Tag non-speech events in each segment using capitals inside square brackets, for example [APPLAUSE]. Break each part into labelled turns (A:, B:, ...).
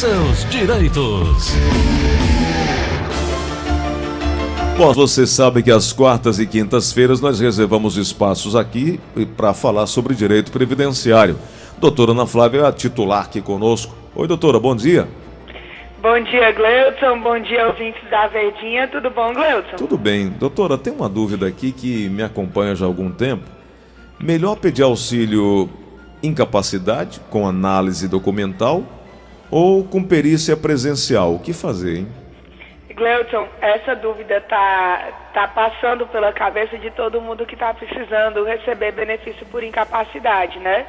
A: seus direitos.
B: Bom, você sabe que às quartas e quintas-feiras nós reservamos espaços aqui para falar sobre direito previdenciário. Doutora Ana Flávia, a titular aqui conosco. Oi, doutora, bom dia.
C: Bom dia, Gleudson. Bom dia, ouvintes da Verdinha. Tudo bom, Gleudson?
B: Tudo bem. Doutora, tem uma dúvida aqui que me acompanha já há algum tempo. Melhor pedir auxílio incapacidade com análise documental ou com perícia presencial? O que fazer, hein?
C: Gleuton, essa dúvida tá, tá passando pela cabeça de todo mundo que está precisando receber benefício por incapacidade, né?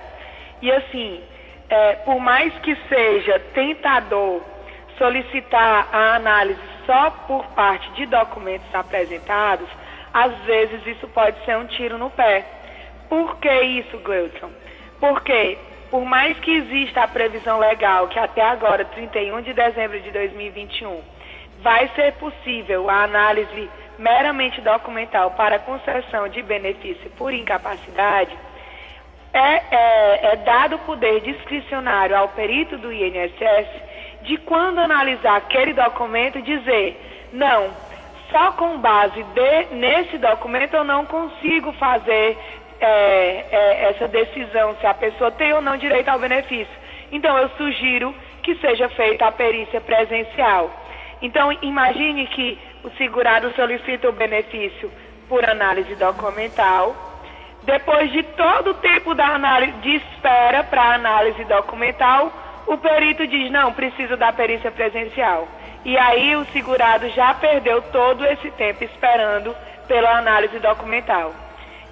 C: E assim, é, por mais que seja tentador solicitar a análise só por parte de documentos apresentados, às vezes isso pode ser um tiro no pé. Por que isso, Gleuton? Porque, por mais que exista a previsão legal que até agora, 31 de dezembro de 2021, vai ser possível a análise meramente documental para concessão de benefício por incapacidade, é, é, é dado poder discricionário ao perito do INSS de quando analisar aquele documento dizer, não, só com base de, nesse documento eu não consigo fazer é, é, essa decisão se a pessoa tem ou não direito ao benefício. Então eu sugiro que seja feita a perícia presencial. Então imagine que o segurado solicita o benefício por análise documental. Depois de todo o tempo da análise de espera para análise documental, o perito diz, não, precisa da perícia presencial. E aí o segurado já perdeu todo esse tempo esperando pela análise documental.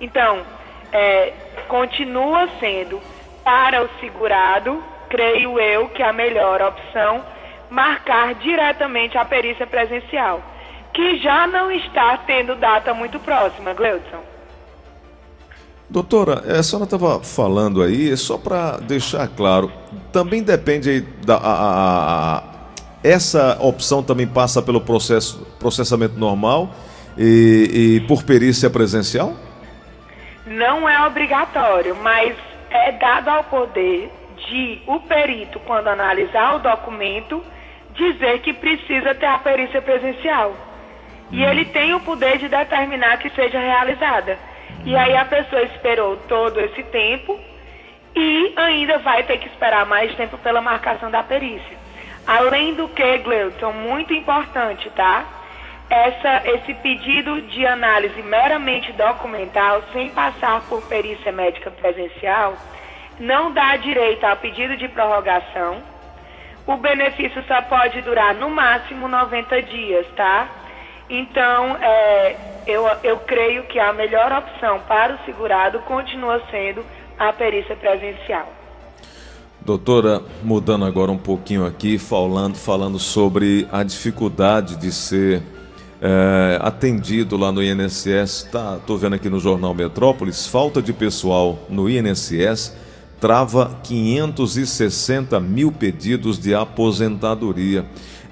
C: Então, é, continua sendo para o segurado, creio eu, que a melhor opção, marcar diretamente a perícia presencial, que já não está tendo data muito próxima, Gleudson.
B: Doutora, a senhora estava falando aí, só para deixar claro, também depende da. A, a, essa opção também passa pelo processo, processamento normal e, e por perícia presencial?
C: Não é obrigatório, mas é dado ao poder de o perito, quando analisar o documento, dizer que precisa ter a perícia presencial. E hum. ele tem o poder de determinar que seja realizada. E aí a pessoa esperou todo esse tempo e ainda vai ter que esperar mais tempo pela marcação da perícia. Além do que, Gleuton, muito importante, tá? Essa, esse pedido de análise meramente documental, sem passar por perícia médica presencial, não dá direito ao pedido de prorrogação. O benefício só pode durar no máximo 90 dias, tá? Então, é, eu, eu creio que a melhor opção para o segurado continua sendo a perícia presencial.
B: Doutora, mudando agora um pouquinho aqui, falando, falando sobre a dificuldade de ser é, atendido lá no INSS. Tá, tô vendo aqui no jornal Metrópolis, falta de pessoal no INSS trava 560 mil pedidos de aposentadoria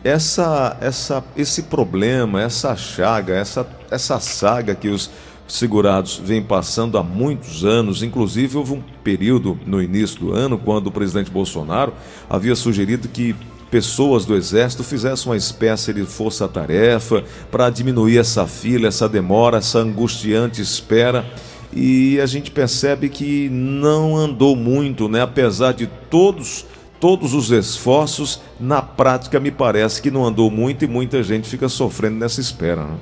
B: essa, essa, esse problema, essa chaga, essa, essa saga que os segurados vêm passando há muitos anos, inclusive houve um período no início do ano quando o presidente Bolsonaro havia sugerido que pessoas do Exército fizessem uma espécie de força-tarefa para diminuir essa fila, essa demora, essa angustiante espera. E a gente percebe que não andou muito, né? apesar de todos todos os esforços, na prática me parece que não andou muito e muita gente fica sofrendo nessa espera. Né?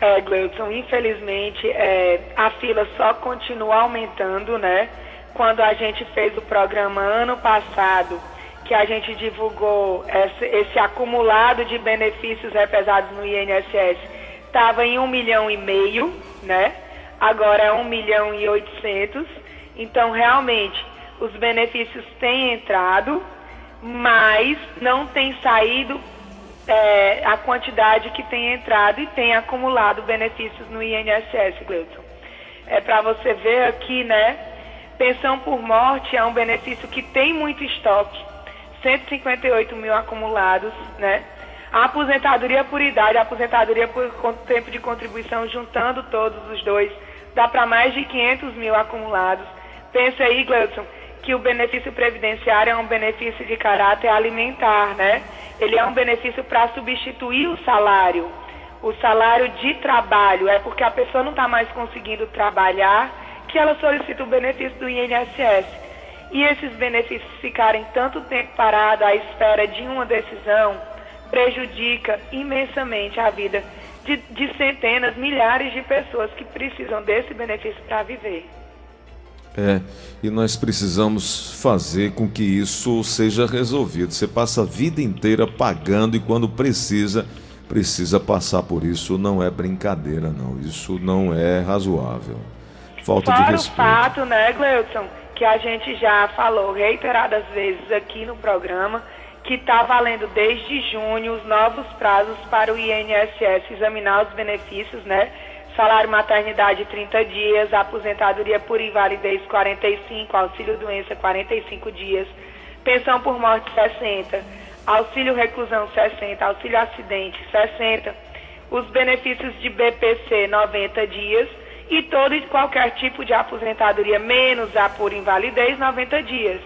C: É, Gleudson, infelizmente é, a fila só continua aumentando, né? Quando a gente fez o programa ano passado, que a gente divulgou esse, esse acumulado de benefícios represados no INSS, estava em um milhão e meio, né? Agora é um milhão e oitocentos. Então, realmente, os benefícios têm entrado, mas não tem saído é, a quantidade que tem entrado e tem acumulado benefícios no INSS, Gleuton. É para você ver aqui, né? Pensão por morte é um benefício que tem muito estoque, 158 mil acumulados, né? A aposentadoria por idade, a aposentadoria por tempo de contribuição, juntando todos os dois, dá para mais de 500 mil acumulados. Pensa aí, Gleudson, que o benefício previdenciário é um benefício de caráter alimentar, né? Ele é um benefício para substituir o salário, o salário de trabalho. É porque a pessoa não está mais conseguindo trabalhar que ela solicita o benefício do INSS. E esses benefícios ficarem tanto tempo parados à espera de uma decisão prejudica imensamente a vida de, de centenas, milhares de pessoas que precisam desse benefício para viver.
B: É, e nós precisamos fazer com que isso seja resolvido. Você passa a vida inteira pagando e quando precisa, precisa passar por isso. Não é brincadeira, não. Isso não é razoável. Falta
C: Fora
B: de respeito.
C: o fato, né, Gleudson, que a gente já falou reiteradas vezes aqui no programa, que está valendo desde junho os novos prazos para o INSS examinar os benefícios, né? Salário maternidade 30 dias, aposentadoria por invalidez 45, auxílio doença 45 dias, pensão por morte 60, auxílio reclusão 60, auxílio acidente 60, os benefícios de BPC 90 dias e todo e qualquer tipo de aposentadoria menos a por invalidez 90 dias.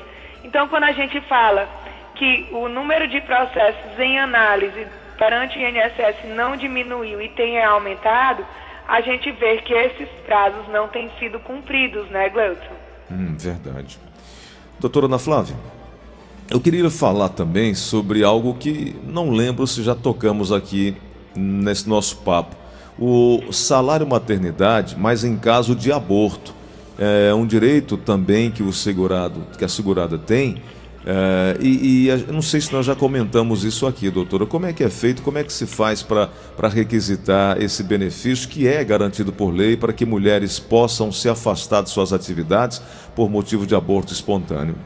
C: Então, quando a gente fala que o número de processos em análise perante o INSS não diminuiu e tem aumentado, a gente vê que esses prazos não têm sido cumpridos, né, Gleudson?
B: Hum, verdade. Doutora Ana Flávia, eu queria falar também sobre algo que não lembro se já tocamos aqui nesse nosso papo. O salário maternidade, mas em caso de aborto. É um direito também que o segurado, que a segurada tem, é, e, e não sei se nós já comentamos isso aqui, doutora. Como é que é feito, como é que se faz para requisitar esse benefício que é garantido por lei para que mulheres possam se afastar de suas atividades por motivo de aborto espontâneo?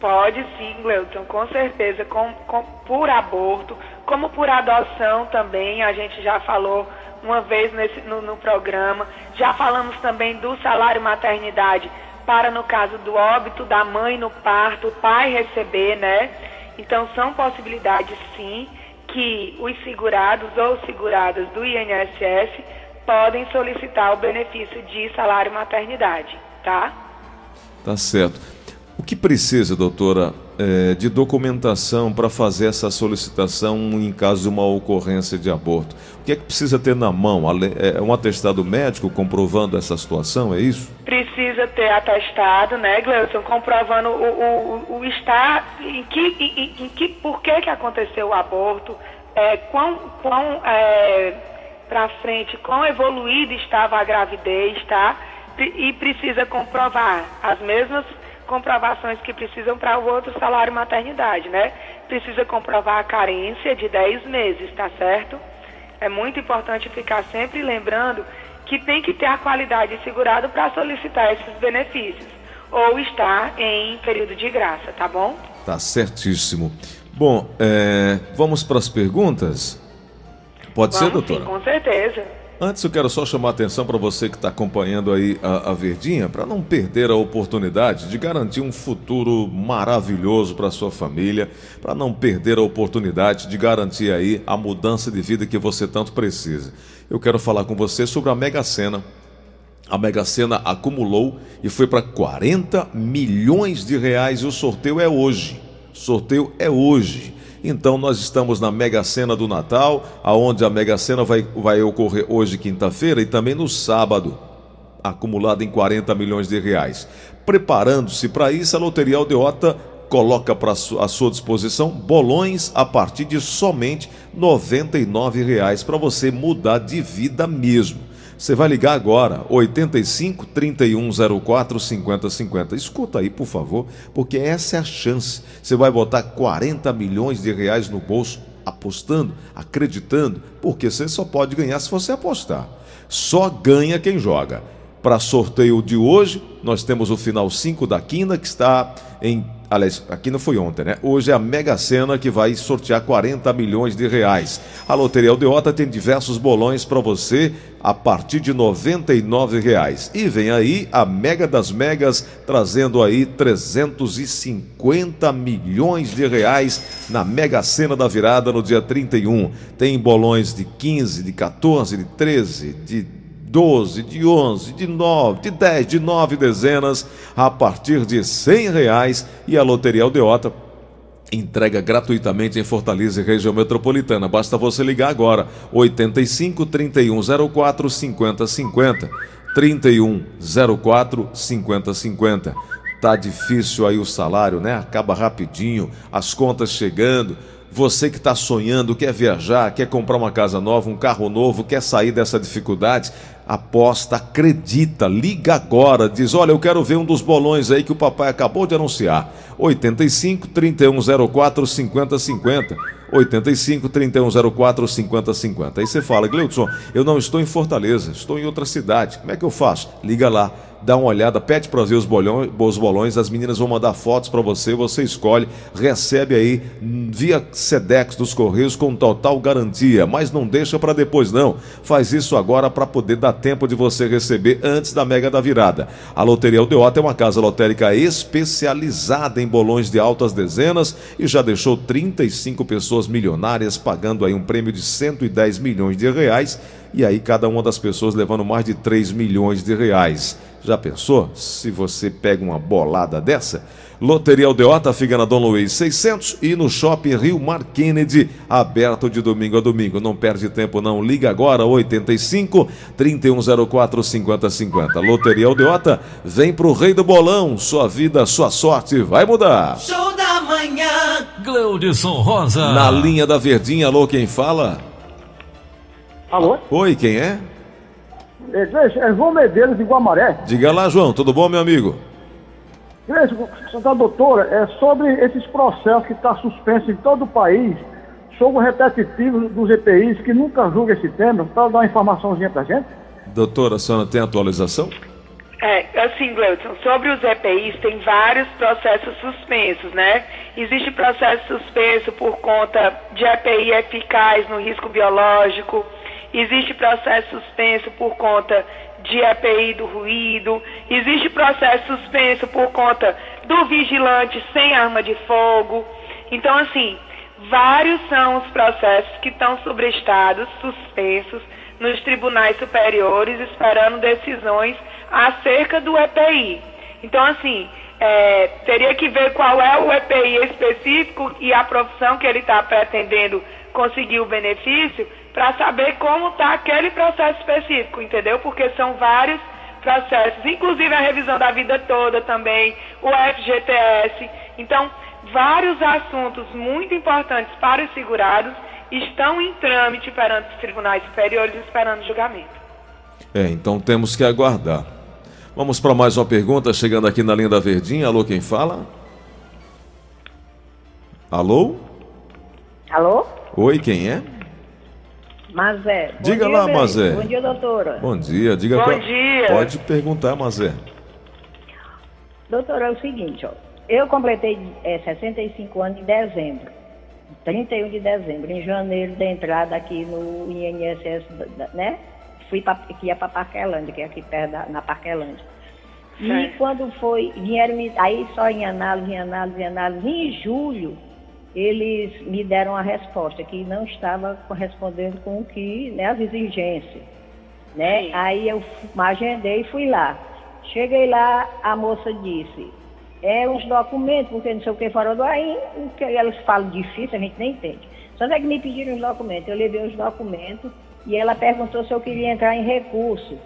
C: Pode sim, Gleuton, com certeza, com, com, por aborto, como por adoção também, a gente já falou uma vez nesse, no, no programa, já falamos também do salário maternidade para, no caso do óbito da mãe no parto, o pai receber, né? Então, são possibilidades, sim, que os segurados ou seguradas do INSS podem solicitar o benefício de salário maternidade, tá?
B: Tá certo. O que precisa, doutora, é, de documentação para fazer essa solicitação em caso de uma ocorrência de aborto? O que é que precisa ter na mão? É um atestado médico comprovando essa situação, é isso?
C: Precisa ter atestado, né, Gleison, comprovando o, o, o em que, em, em, que, por que, que aconteceu o aborto, é, quão, quão é, para frente, quão evoluída estava a gravidez, tá? E precisa comprovar as mesmas comprovações que precisam para o outro salário maternidade, né? Precisa comprovar a carência de 10 meses, tá certo? É muito importante ficar sempre lembrando que tem que ter a qualidade segurado para solicitar esses benefícios ou estar em período de graça, tá bom?
B: Tá certíssimo. Bom, é, vamos para as perguntas? Pode
C: vamos,
B: ser, doutora?
C: Sim, com certeza.
B: Antes eu quero só chamar a atenção para você que está acompanhando aí a, a Verdinha, para não perder a oportunidade de garantir um futuro maravilhoso para sua família, para não perder a oportunidade de garantir aí a mudança de vida que você tanto precisa. Eu quero falar com você sobre a Mega Sena. A Mega Sena acumulou e foi para 40 milhões de reais e o sorteio é hoje. O sorteio é hoje. Então nós estamos na Mega Sena do Natal, aonde a Mega Sena vai, vai ocorrer hoje, quinta-feira, e também no sábado, acumulada em 40 milhões de reais. Preparando-se para isso, a Loteria Aldeota coloca para a sua disposição bolões a partir de somente R$ 99,00 para você mudar de vida mesmo. Você vai ligar agora, 85 3104 5050. Escuta aí, por favor, porque essa é a chance. Você vai botar 40 milhões de reais no bolso apostando, acreditando, porque você só pode ganhar se você apostar. Só ganha quem joga. Para sorteio de hoje, nós temos o final 5 da quina que está em Aliás, aqui não foi ontem, né? Hoje é a Mega Sena que vai sortear 40 milhões de reais. A Loteria Aldeota tem diversos bolões para você a partir de 99 reais. E vem aí a Mega das Megas trazendo aí 350 milhões de reais na Mega Sena da virada no dia 31. Tem bolões de 15, de 14, de 13, de 12, de 11, de 9, de 10, de 9 dezenas a partir de 100 reais e a Loteria Aldeota entrega gratuitamente em Fortaleza e região metropolitana. Basta você ligar agora 85 3104 5050 3104 5050. Tá difícil aí o salário, né? Acaba rapidinho, as contas chegando. Você que está sonhando, quer viajar, quer comprar uma casa nova, um carro novo, quer sair dessa dificuldade, aposta, acredita, liga agora, diz: Olha, eu quero ver um dos bolões aí que o papai acabou de anunciar. 85 3104 5050. 85 3104 5050. Aí você fala, Gleudson, eu não estou em Fortaleza, estou em outra cidade. Como é que eu faço? Liga lá dá uma olhada, pede para ver os bolões, os bolões, as meninas vão mandar fotos para você, você escolhe, recebe aí via Sedex dos Correios com total garantia, mas não deixa para depois não. Faz isso agora para poder dar tempo de você receber antes da mega da virada. A Loteria Aldeota é uma casa lotérica especializada em bolões de altas dezenas e já deixou 35 pessoas milionárias pagando aí um prêmio de 110 milhões de reais e aí cada uma das pessoas levando mais de 3 milhões de reais. Já pensou se você pega uma bolada dessa? Loteria Aldeota fica na Dom Luiz 600 e no Shopping Rio Mar Kennedy, aberto de domingo a domingo. Não perde tempo não, liga agora 85 3104 5050. Loteria Aldeota, vem pro Rei do Bolão, sua vida, sua sorte vai mudar.
D: Show da manhã.
A: Gleudson Rosa.
B: Na linha da Verdinha, alô, quem fala?
E: Alô?
B: Oi, quem é?
E: É, é João Medeiros de Guamaré.
B: Diga lá, João, tudo bom, meu amigo?
E: Santa doutora, é sobre esses processos que estão tá suspensos em todo o país, sobre o repetitivo dos EPIs, que nunca julga esse tema, para dar uma informaçãozinha pra gente?
B: Doutora, a senhora tem atualização?
C: É, assim, Gleudson, sobre os EPIs, tem vários processos suspensos, né? Existe processo suspenso por conta de EPI eficaz no risco biológico, existe processo suspenso por conta de EPI do ruído, existe processo suspenso por conta do vigilante sem arma de fogo. Então, assim, vários são os processos que estão sobrestados, suspensos, nos tribunais superiores, esperando decisões acerca do EPI. Então, assim, é, teria que ver qual é o EPI específico e a profissão que ele está pretendendo conseguir o benefício para saber como está aquele processo específico, entendeu? Porque são vários processos, inclusive a revisão da vida toda também, o FGTS. Então, vários assuntos muito importantes para os segurados estão em trâmite perante os tribunais superiores esperando julgamento.
B: É, então temos que aguardar. Vamos para mais uma pergunta, chegando aqui na linha da Verdinha. Alô, quem fala? Alô?
F: Alô?
B: Oi, quem é?
F: Mazé.
B: Diga
F: dia,
B: lá,
F: bem.
B: Mazé.
F: Bom dia, doutora.
B: Bom dia, diga
C: Bom
B: qual-
C: dia.
B: Pode perguntar, Mazé.
F: Doutora, é o seguinte, ó. Eu completei é, 65 anos em dezembro. 31 de dezembro, em janeiro da entrada aqui no INSS, né? Fui pra, que ia para Parquelândia, que é aqui perto da, na Parquelândia. E quando foi, vieram me, aí só em análise, em análise, em análise, em julho, eles me deram a resposta que não estava correspondendo com o que, né, as exigências, né?
C: Sim.
F: Aí eu agendei e fui lá. Cheguei lá, a moça disse, é uns documentos, porque não sei o que fora do aí, o que elas falam difícil, a gente nem entende. Só é que me pediram os documentos, eu levei os documentos e ela perguntou se eu queria entrar em recurso.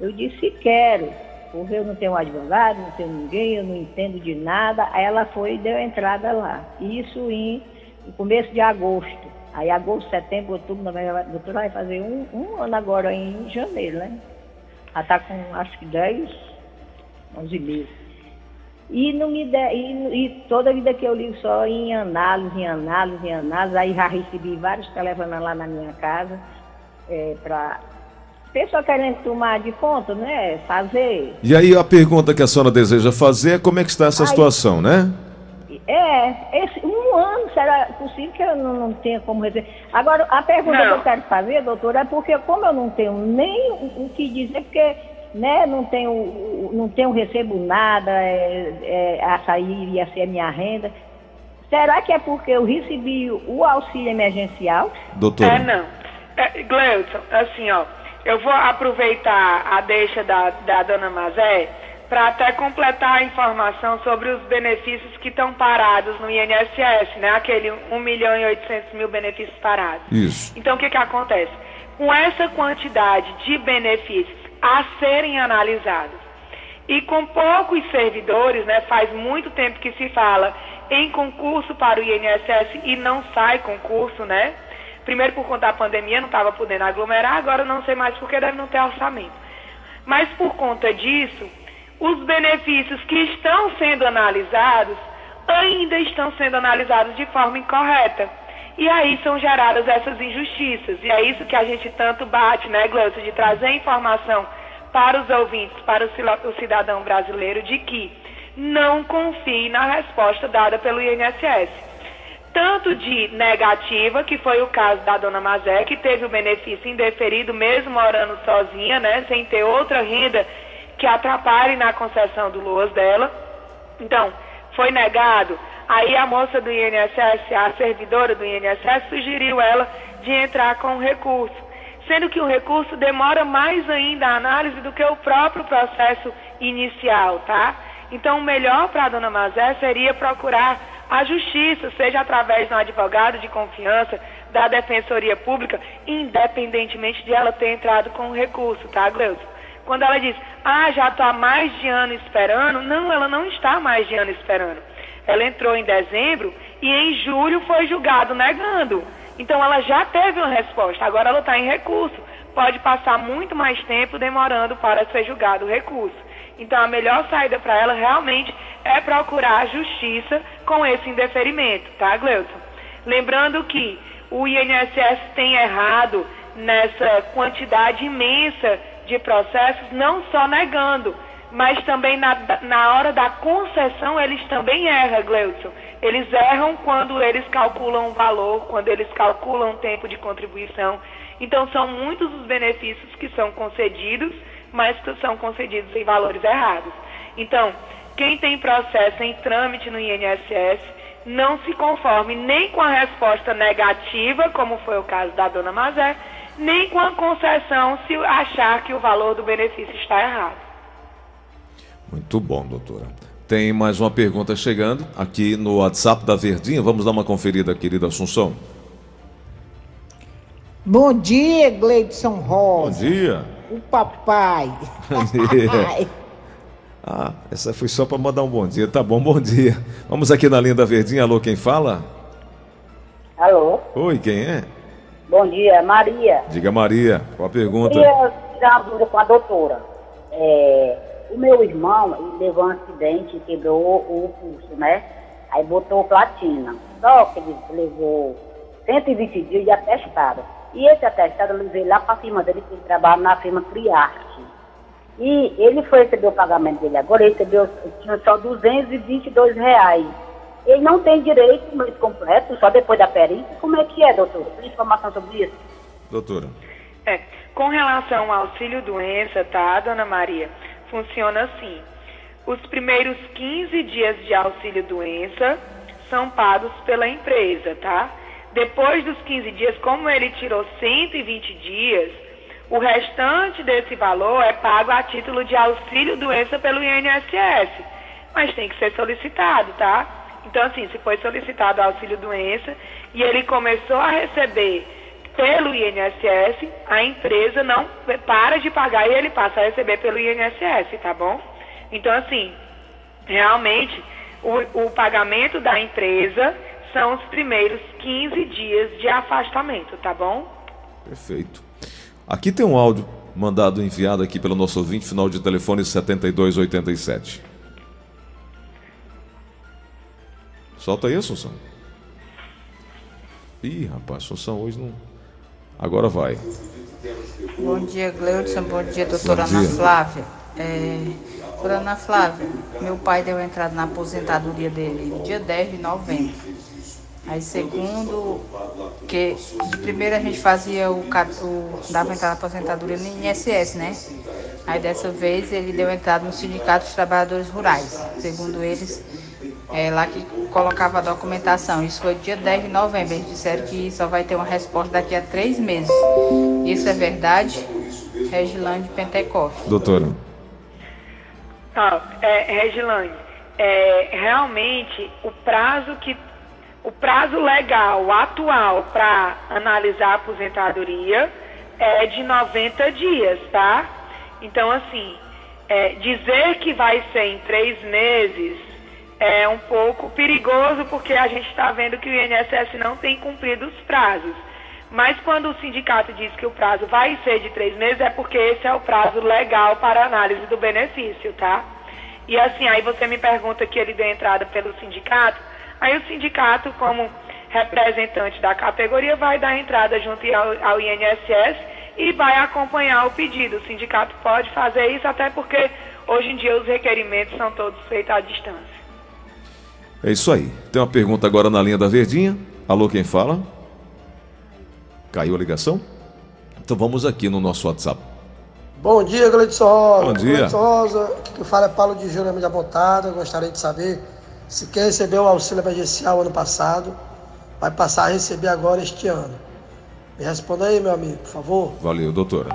F: Eu disse quero, porque eu não tenho advogado, não tenho ninguém, eu não entendo de nada. Aí ela foi e deu entrada lá. Isso em, no começo de agosto. Aí agosto, setembro, outubro, novembro, doutora vai fazer um, um ano agora em janeiro, né? Ela está com acho que 10, 11 meses. E, não me de, e, e toda a vida que eu ligo só em análise, em análise, em análise, aí já recebi vários telefones lá na minha casa é, para pessoa querendo tomar de conta, né? Fazer.
B: E aí a pergunta que a senhora deseja fazer é como é que está essa
F: Ai.
B: situação, né?
F: É, esse, um ano será possível que eu não, não tenha como receber. Agora, a pergunta
C: Não.
F: que eu quero fazer, doutora, é porque como eu não tenho nem o, o que dizer, porque né, não tenho, não tenho, recebo nada, é, é, açaí ia ser a minha renda. Será que é porque eu recebi o auxílio emergencial?
B: Doutora.
C: É, não. É, Gleudson, assim, ó, eu vou aproveitar a deixa da, da dona Mazé para até completar a informação sobre os benefícios que estão parados no INSS, né? Aquele 1 milhão e 800 mil benefícios parados.
B: Isso.
C: Então, o que, que acontece? Com essa quantidade de benefícios a serem analisados e com poucos servidores, né? Faz muito tempo que se fala em concurso para o INSS e não sai concurso, né? Primeiro por conta da pandemia, não estava podendo aglomerar, agora não sei mais porque deve não ter orçamento. Mas por conta disso, os benefícios que estão sendo analisados ainda estão sendo analisados de forma incorreta. E aí são geradas essas injustiças. E é isso que a gente tanto bate, né, Gleucio, de trazer informação para os ouvintes, para o cidadão brasileiro, de que não confie na resposta dada pelo INSS. Tanto de negativa, que foi o caso da dona Mazé, que teve o benefício indeferido mesmo morando sozinha, né, sem ter outra renda que atrapalhe na concessão do LOAS dela. Então, foi negado. Aí a moça do INSS, a servidora do INSS, sugeriu ela de entrar com o recurso. Sendo que o recurso demora mais ainda a análise do que o próprio processo inicial, tá? Então, o melhor para a dona Mazé seria procurar a justiça, seja através de um advogado de confiança, da Defensoria Pública, independentemente de ela ter entrado com o recurso, tá, Gleuson? Quando ela diz, ah, já estou há mais de ano esperando, não, ela não está mais de ano esperando. Ela entrou em dezembro e em julho foi julgado negando. Então ela já teve uma resposta, agora ela está em recurso. Pode passar muito mais tempo demorando para ser julgado o recurso. Então a melhor saída para ela realmente é procurar a justiça com esse indeferimento, tá, Gleuton? Lembrando que o INSS tem errado nessa quantidade imensa de processos, não só negando, mas também na, na hora da concessão eles também erram, Gleudson. Eles erram quando eles calculam o valor, quando eles calculam o tempo de contribuição. Então são muitos os benefícios que são concedidos, mas que são concedidos em valores errados. Então, quem tem processo em trâmite no INSS, não se conforme nem com a resposta negativa, como foi o caso da dona Mazé, nem com a concessão se achar que o valor do benefício está errado.
B: Muito bom, doutora. Tem mais uma pergunta chegando aqui no WhatsApp da Verdinha. Vamos dar uma conferida, querida Assunção.
G: Bom dia, Gleidson Rosa.
B: Bom dia.
G: O papai. [LAUGHS]
B: Bom dia. ah, essa foi só para mandar um bom dia. Tá bom, bom dia. Vamos aqui na linha da Verdinha. Alô, quem fala?
H: Alô?
B: Oi, quem é?
H: Bom dia, Maria.
B: Diga, Maria, qual a pergunta?
H: Eu tirar uma dúvida com a doutora. É, o meu irmão levou um acidente e quebrou o pulso, né? Aí botou platina. Só que ele levou 120 dias de atestado. E esse atestado eu levei lá para a firma dele, que ele trabalha na firma Criarte. E ele foi receber o pagamento dele agora, ele recebeu tinha só 222 reais. Ele não tem direito mês completo, só depois da perícia. Como é que é, doutor? Tem informação sobre isso?
B: Doutora.
C: É, com relação ao auxílio doença, tá, dona Maria? Funciona assim. Os primeiros 15 dias de auxílio doença são pagos pela empresa, tá? Depois dos 15 dias, como ele tirou 120 dias, o restante desse valor é pago a título de auxílio doença pelo INSS. Mas tem que ser solicitado, tá? Então, assim, se foi solicitado auxílio doença e ele começou a receber pelo INSS, a empresa não para de pagar e ele passa a receber pelo INSS, tá bom? Então, assim, realmente, o, o pagamento da empresa são os primeiros 15 dias de afastamento, tá bom?
B: Perfeito. Aqui tem um áudio mandado, enviado aqui pelo nosso ouvinte, final de telefone 7287. Solta aí, Assunção. Ih, rapaz, Assunção hoje não. Agora vai.
I: Bom dia, Gleudson. Bom dia, doutora Bom Ana Flávia. É, doutora Ana Flávia, meu pai deu entrada na aposentadoria dele dia 10 de novembro. Aí segundo, que de primeiro a gente fazia o, o dava entrada na aposentadoria no INSS, né? Aí dessa vez ele deu entrada no Sindicato dos Trabalhadores Rurais. Segundo eles, é lá que colocava a documentação. Isso foi dia 10 de novembro. Eles disseram que só vai ter uma resposta daqui a três meses. Isso é verdade? Regilândia Pentecoste.
B: Doutora.
C: Tá, é, Regilane, é, realmente o prazo que o prazo legal atual para analisar a aposentadoria é de 90 dias, tá? Então, assim, é, dizer que vai ser em três meses é um pouco perigoso porque a gente está vendo que o INSS não tem cumprido os prazos. Mas quando o sindicato diz que o prazo vai ser de três meses, é porque esse é o prazo legal para análise do benefício, tá? E assim, aí você me pergunta que ele deu entrada pelo sindicato, aí o sindicato, como representante da categoria, vai dar entrada junto ao, ao INSS e vai acompanhar o pedido. O sindicato pode fazer isso, até porque hoje em dia os requerimentos são todos feitos à distância.
B: É isso aí. Tem uma pergunta agora na linha da Verdinha. Alô, quem fala? Caiu a ligação? Então vamos aqui no nosso WhatsApp.
J: Bom dia, Gleidson Rosa.
B: Bom dia.
J: Gleidson Rosa, que fala é Paulo de Júnior de Apontada. Gostaria de saber se quem recebeu o auxílio emergencial ano passado vai passar a receber agora este ano. Me responda aí, meu amigo, por favor.
B: Valeu, doutora.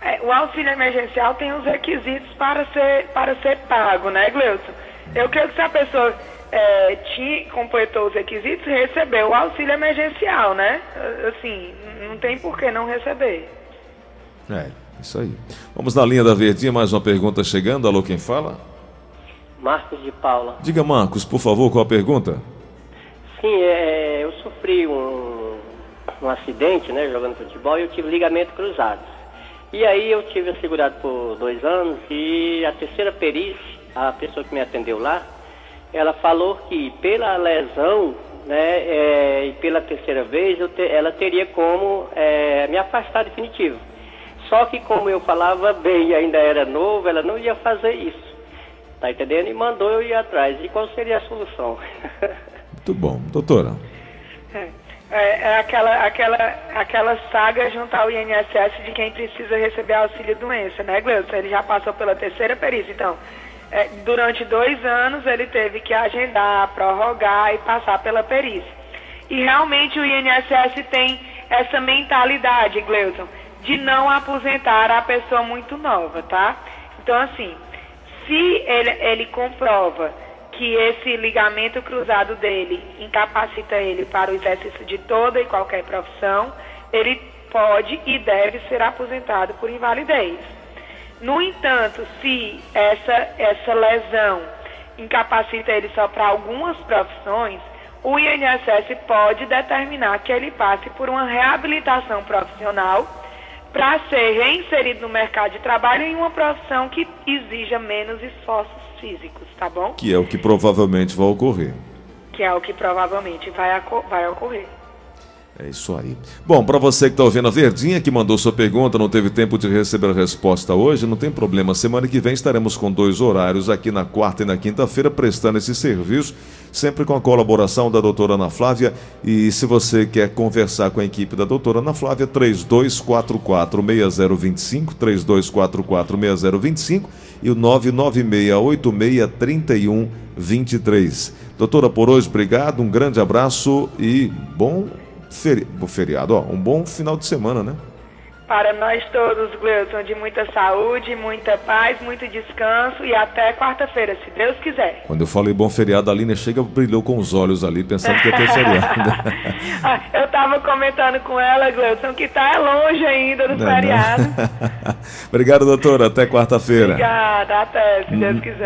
C: É, o auxílio emergencial tem os requisitos para ser, para ser pago, né, Gleuton? Eu creio que se a pessoa é, tinha, completou os requisitos, recebeu o auxílio emergencial, né? Assim, não tem por que não receber.
B: É, isso aí. Vamos na linha da Verdinha, mais uma pergunta chegando. Alô, quem fala?
K: Marcos de Paula.
B: Diga, Marcos, por favor, qual a pergunta?
K: Sim, é, eu sofri um, um acidente, né, jogando futebol, e eu tive ligamento cruzado. E aí eu tive assegurado por dois anos e a terceira perícia, a pessoa que me atendeu lá, ela falou que pela lesão, né, é, e pela terceira vez, te, ela teria como é, me afastar definitivo. Só que como eu falava bem e ainda era novo, ela não ia fazer isso. Tá entendendo? E mandou eu ir atrás. E qual seria a solução? [LAUGHS]
B: Muito bom. Doutora.
C: É, é, aquela, aquela, aquela saga junto ao INSS de quem precisa receber auxílio doença, né, Gleuton? Ele já passou pela terceira perícia, então. É, durante dois anos ele teve que agendar, prorrogar e passar pela perícia. E realmente o INSS tem essa mentalidade, Gleuton, de não aposentar a pessoa muito nova, tá? Então, assim, se ele, ele comprova que esse ligamento cruzado dele incapacita ele para o exercício de toda e qualquer profissão, ele pode e deve ser aposentado por invalidez. No entanto, se essa, essa lesão incapacita ele só para algumas profissões, o INSS pode determinar que ele passe por uma reabilitação profissional para ser reinserido no mercado de trabalho em uma profissão que exija menos esforços físicos, tá bom?
B: Que é o que provavelmente vai ocorrer.
C: Que é o que provavelmente vai, vai ocorrer.
B: É isso aí. Bom, para você que está ouvindo a Verdinha, que mandou sua pergunta, não teve tempo de receber a resposta hoje, não tem problema. Semana que vem estaremos com dois horários aqui na quarta e na quinta-feira, prestando esse serviço, sempre com a colaboração da doutora Ana Flávia. E se você quer conversar com a equipe da doutora Ana Flávia, 3244-6025, 3244-6025 e o 996863123. Doutora, por hoje, obrigado, um grande abraço e bom feri feriado, ó, um bom final de semana, né?
C: Para nós todos, Gleuton, de muita saúde, muita paz, muito descanso e até quarta-feira, se Deus quiser.
B: Quando eu falei bom feriado, a Aline chega brilhou com os olhos ali, pensando que ia ter feriado. [LAUGHS]
C: Ah, eu estava comentando com ela, Gleuton, que está longe ainda do não, feriado.
B: Não. [LAUGHS] Obrigado, doutora. Até quarta-feira.
C: Obrigada, até, se Deus quiser.